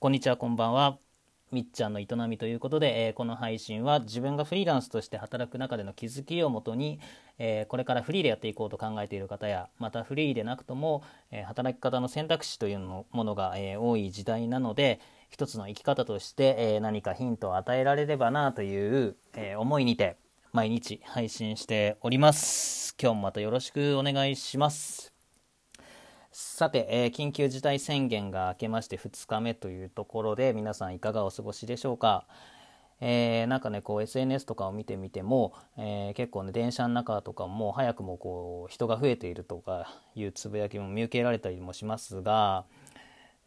こんにちは、こんばんは。みっちゃんの営みということで、えー、この配信は自分がフリーランスとして働く中での気づきをもとに、えー、これからフリーでやっていこうと考えている方やまたフリーでなくとも、えー、働き方の選択肢というのものが、え多い時代なので一つの生き方として、え何かヒントを与えられればなという、え思いにて毎日配信しております。今日もまたよろしくお願いします。さて、えー、緊急事態宣言が明けまして2日目というところで皆さんいかがお過ごしでしょうか？えー、なんかねこう SNS とかを見てみても、えー、結構ね電車の中とかも早くもこう人が増えているとかいうつぶやきも見受けられたりもしますが、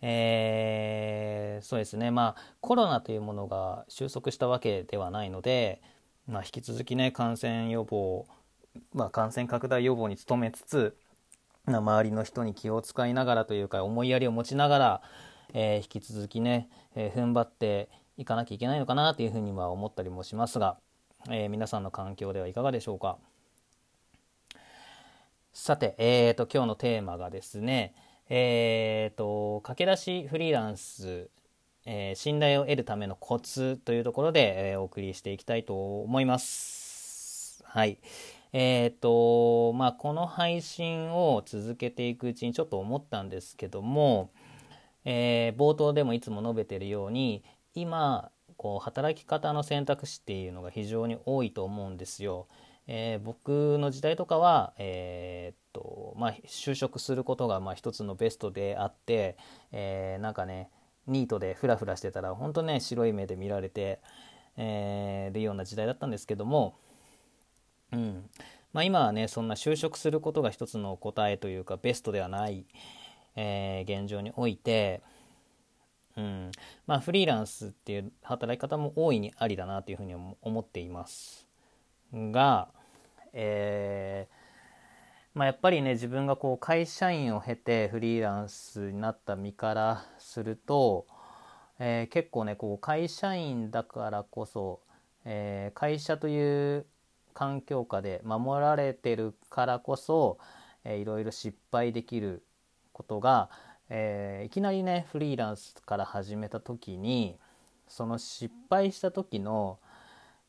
えー、そうですねまあコロナというものが収束したわけではないので、まあ、引き続きね感染予防、まあ、感染拡大予防に努めつつ周りの人に気を使いながらというか思いやりを持ちながら、えー、引き続きね、えー、踏ん張っていかなきゃいけないのかなというふうには思ったりもしますが、えー、皆さんの環境ではいかがでしょうかさて、えーと、今日のテーマがですね、えーと、駆け出しフリーランス、えー、信頼を得るためのコツというところで、えー、お送りしていきたいと思います。はい。えっ、ー、と、まあ、この配信を続けていくうちにちょっと思ったんですけども、えー、冒頭でもいつも述べてるように、今、こう、働き方の選択肢っていうのが非常に多いと思うんですよ。えー、僕の時代とかは、えー、っと、まあ、就職することが、まあ、一つのベストであって、えー、なんかね、ニートでフラフラしてたら、本当ね、白い目で見られて、えー、るような時代だったんですけども、うん。まあ、今はねそんな就職することが一つの答えというかベストではない、えー、現状において、うん。まあ、フリーランスっていう働き方も大いにありだなというふうに思っていますが、えーまあ、やっぱりね自分がこう会社員を経てフリーランスになった身からすると、えー、結構ねこう会社員だからこそ、えー、会社という環境下で守られてるからこそ、えー、いろいろ失敗できることが、えー、いきなりねフリーランスから始めた時にその失敗した時の、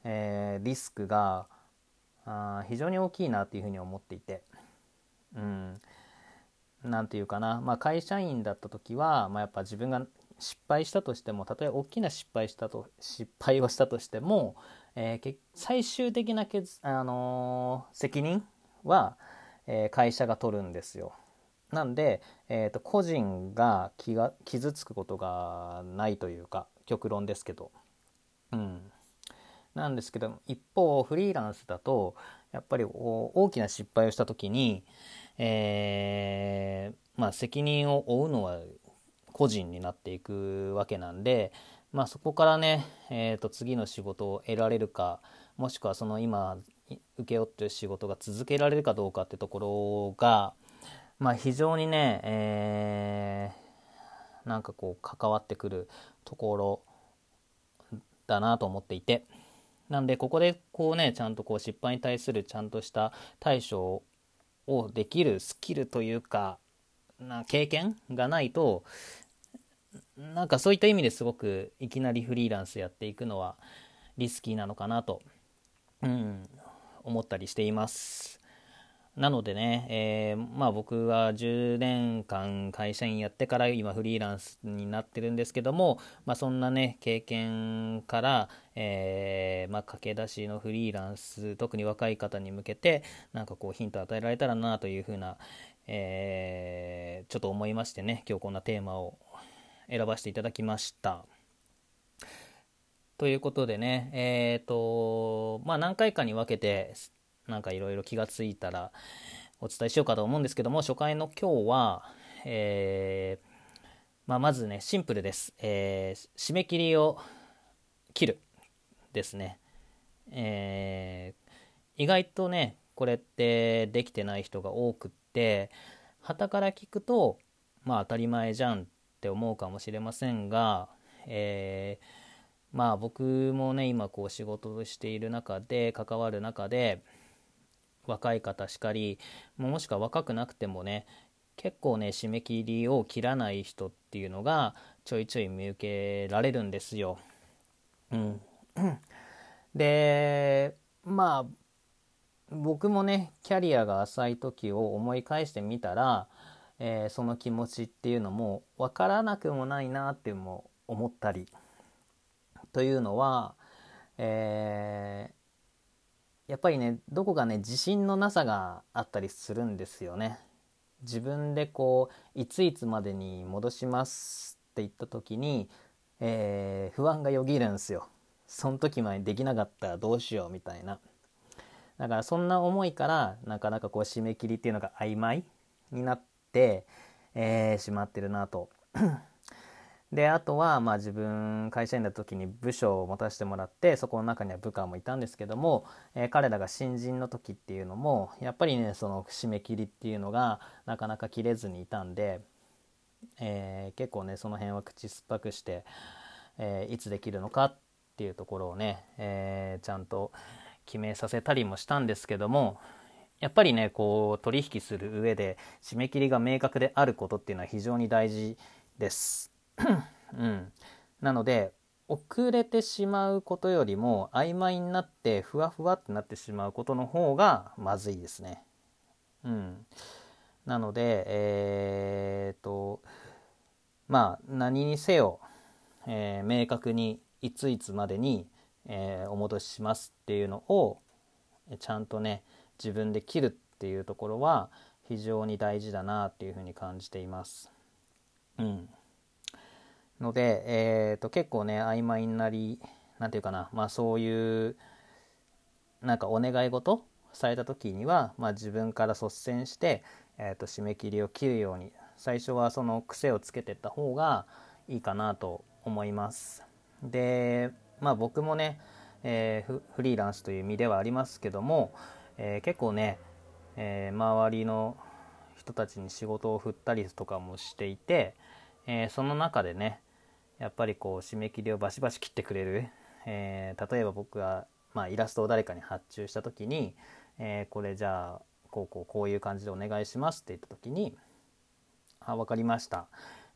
えー、リスクがあ非常に大きいなっていうふうに思っていて。うんなんていうかな、まあ、会社員だった時は、まあ、やっぱ自分が失敗したとしてもたとえ大きな失敗したと失敗をしたとしても、えー、最終的なけあのー、責任は、えー、会社が取るんですよ。なんで、えーと、個人が気が傷つくことがないというか極論ですけど。うん、なんですけど一方フリーランスだとやっぱり大きな失敗をした時に、えー、まあ、責任を負うのは個人になっていくわけなんで、まあ、そこからね、えー、と次の仕事を得られるかもしくはその今請け負ってる仕事が続けられるかどうかってところが、まあ、非常にね、えー、なんかこう関わってくるところだなと思っていてなんでここでこうねちゃんとこう失敗に対するちゃんとした対処をできるスキルというかな経験がないとなんかそういった意味ですごくいきなりフリーランスやっていくのはリスキーなのかなと、うん、思ったりしています。なのでね、えー、まあ僕は10年間会社員やってから今フリーランスになってるんですけども、まあそんなね、経験から、えー、まあ駆け出しのフリーランス、特に若い方に向けて、なんかこうヒント与えられたらなというふうな、えー、ちょっと思いましてね、今日こんなテーマを選ばせていただきました。ということでね、えっ、ー、と、まあ何回かに分けて、なんかいろいろ気がついたらお伝えしようかと思うんですけども、初回の今日は、えー、まあ、まずね、シンプルです。えー、締め切りを切るですね。えー、意外とね、これってできてない人が多くって、旗から聞くと、まあ当たり前じゃんっって思うかもしれませんが、えー、まあ僕もね今こう仕事をしている中で関わる中で若い方しかりもしくは若くなくてもね結構ね締め切りを切らない人っていうのがちょいちょい見受けられるんですよ。うん、でまあ僕もねキャリアが浅い時を思い返してみたら、えー、その気持ちっていうのも分からなくもないなっても思ったりというのは、えー、やっぱりねどこかね自信のなさがあったりするんですよね。自分でこういついつまでに戻しますって言った時に、えー、不安がよぎるんですよ。その時までできなかったらどうしようみたいな。だからそんな思いからなかなかこう締め切りっていうのが曖昧になって、えー、しまってるなと。であとはまあ自分会社員だった時に部署を持たせてもらってそこの中には部下もいたんですけども、えー、彼らが新人の時っていうのもやっぱりねその締め切りっていうのがなかなか切れずにいたんで、えー、結構ねその辺は口酸っぱくして、えー、いつできるのかっていうところをね、えちゃんと決めさせたりもしたんですけどもやっぱりねこう取引する上で締め切りが明確であることっていうのは非常に大事です。うん、なので遅れてしまうことよりも曖昧になってふわふわってなってしまうことの方がまずいですね。うん、なのでえー、っとまあ何にせよ、えー、明確にいついつまでに、えー、お戻ししますっていうのをちゃんとね自分で切るっていうところは非常に大事だなっていうふうに感じています。うんので、えーと、結構ね曖昧になり何て言うかなまあそういうなんかお願い事された時には、まあ、自分から率先して、えーと、締め切りを切るように最初はその癖をつけてった方がいいかなと思います。でまあ僕もね、えー、フリーランスという身ではありますけども、えー、結構ね、えー、周りの人たちに仕事を振ったりとかもしていて、えその中でねやっぱりこう締め切りをバシバシ切ってくれる、え、例えば僕が、まあ、イラストを誰かに発注した時に、え、これじゃあこうこうこういう感じでお願いしますって言った時に「あ分かりました。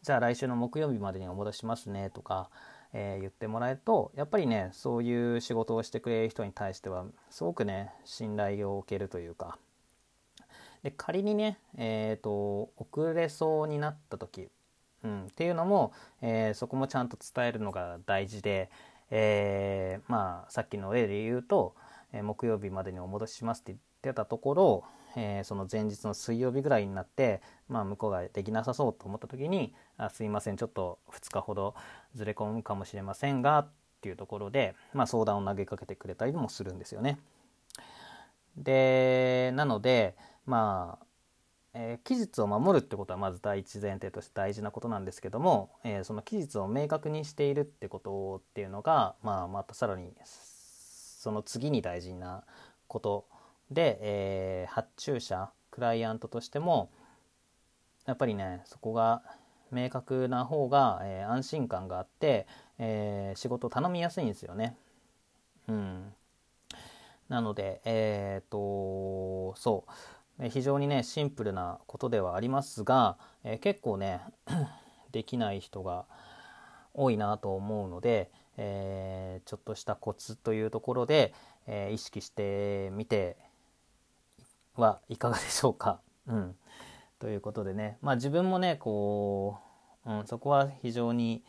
じゃあ来週の木曜日までにお戻ししますね」とか、えー、言ってもらえるとやっぱりねそういう仕事をしてくれる人に対してはすごくね信頼を受けるというか。で仮にね、えーと遅れそうになった時うん、っていうのも、えー、そこもちゃんと伝えるのが大事で、えー、まあさっきの例で言うと、え、木曜日までにお戻ししますって言ってたところ、えその前日の水曜日ぐらいになって、まあ、向こうができなさそうと思った時に「あすいませんちょっと2日ほどずれ込むかもしれませんが」っていうところで、まあ、相談を投げかけてくれたりもするんですよね。でなのでまあえー、期日を守るってことはまず第一前提として大事なことなんですけども、えー、その期日を明確にしているってことっていうのが、まあ、またさらにその次に大事なことで、えー、発注者クライアントとしてもやっぱりねそこが明確な方が、え安心感があって、え仕事を頼みやすいんですよね。うん、なのでえっ、とそう非常にねシンプルなことではありますが、え、結構ね できない人が多いなと思うので、えー、ちょっとしたコツというところで、えー、意識してみてはいかがでしょうか。うん、ということでね、まあ、自分もねこう、うん、そこは非常に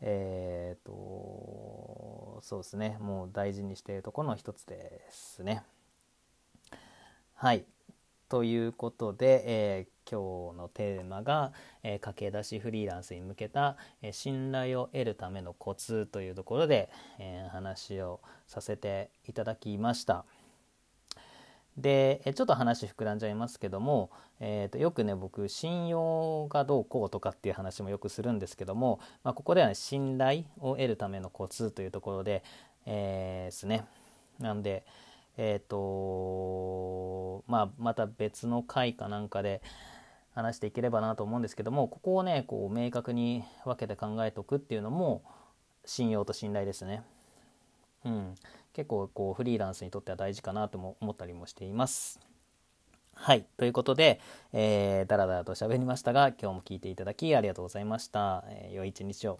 えーとそうですねもう大事にしているところの一つですね。はいということで、え、今日のテーマが、えー、駆け出しフリーランスに向けた、えー、信頼を得るためのコツというところで、え話をさせていただきました。でえちょっと話膨らんじゃいますけども、えー、とよくね僕信用がどうこうとかっていう話もよくするんですけども、まあ、ここでは、ね、信頼を得るためのコツというところで、えー、ですねなんで、えっ、ー、とまあ、また別の回かなんかで話していければなと思うんですけどもここをねこう明確に分けて考えておくっていうのも信用と信頼ですね。うん、結構こうフリーランスにとっては大事かなとも思ったりもしています。はい。ということで、えー、だらだらと喋りましたが、今日も聞いていただきありがとうございました。えー、良い一日を。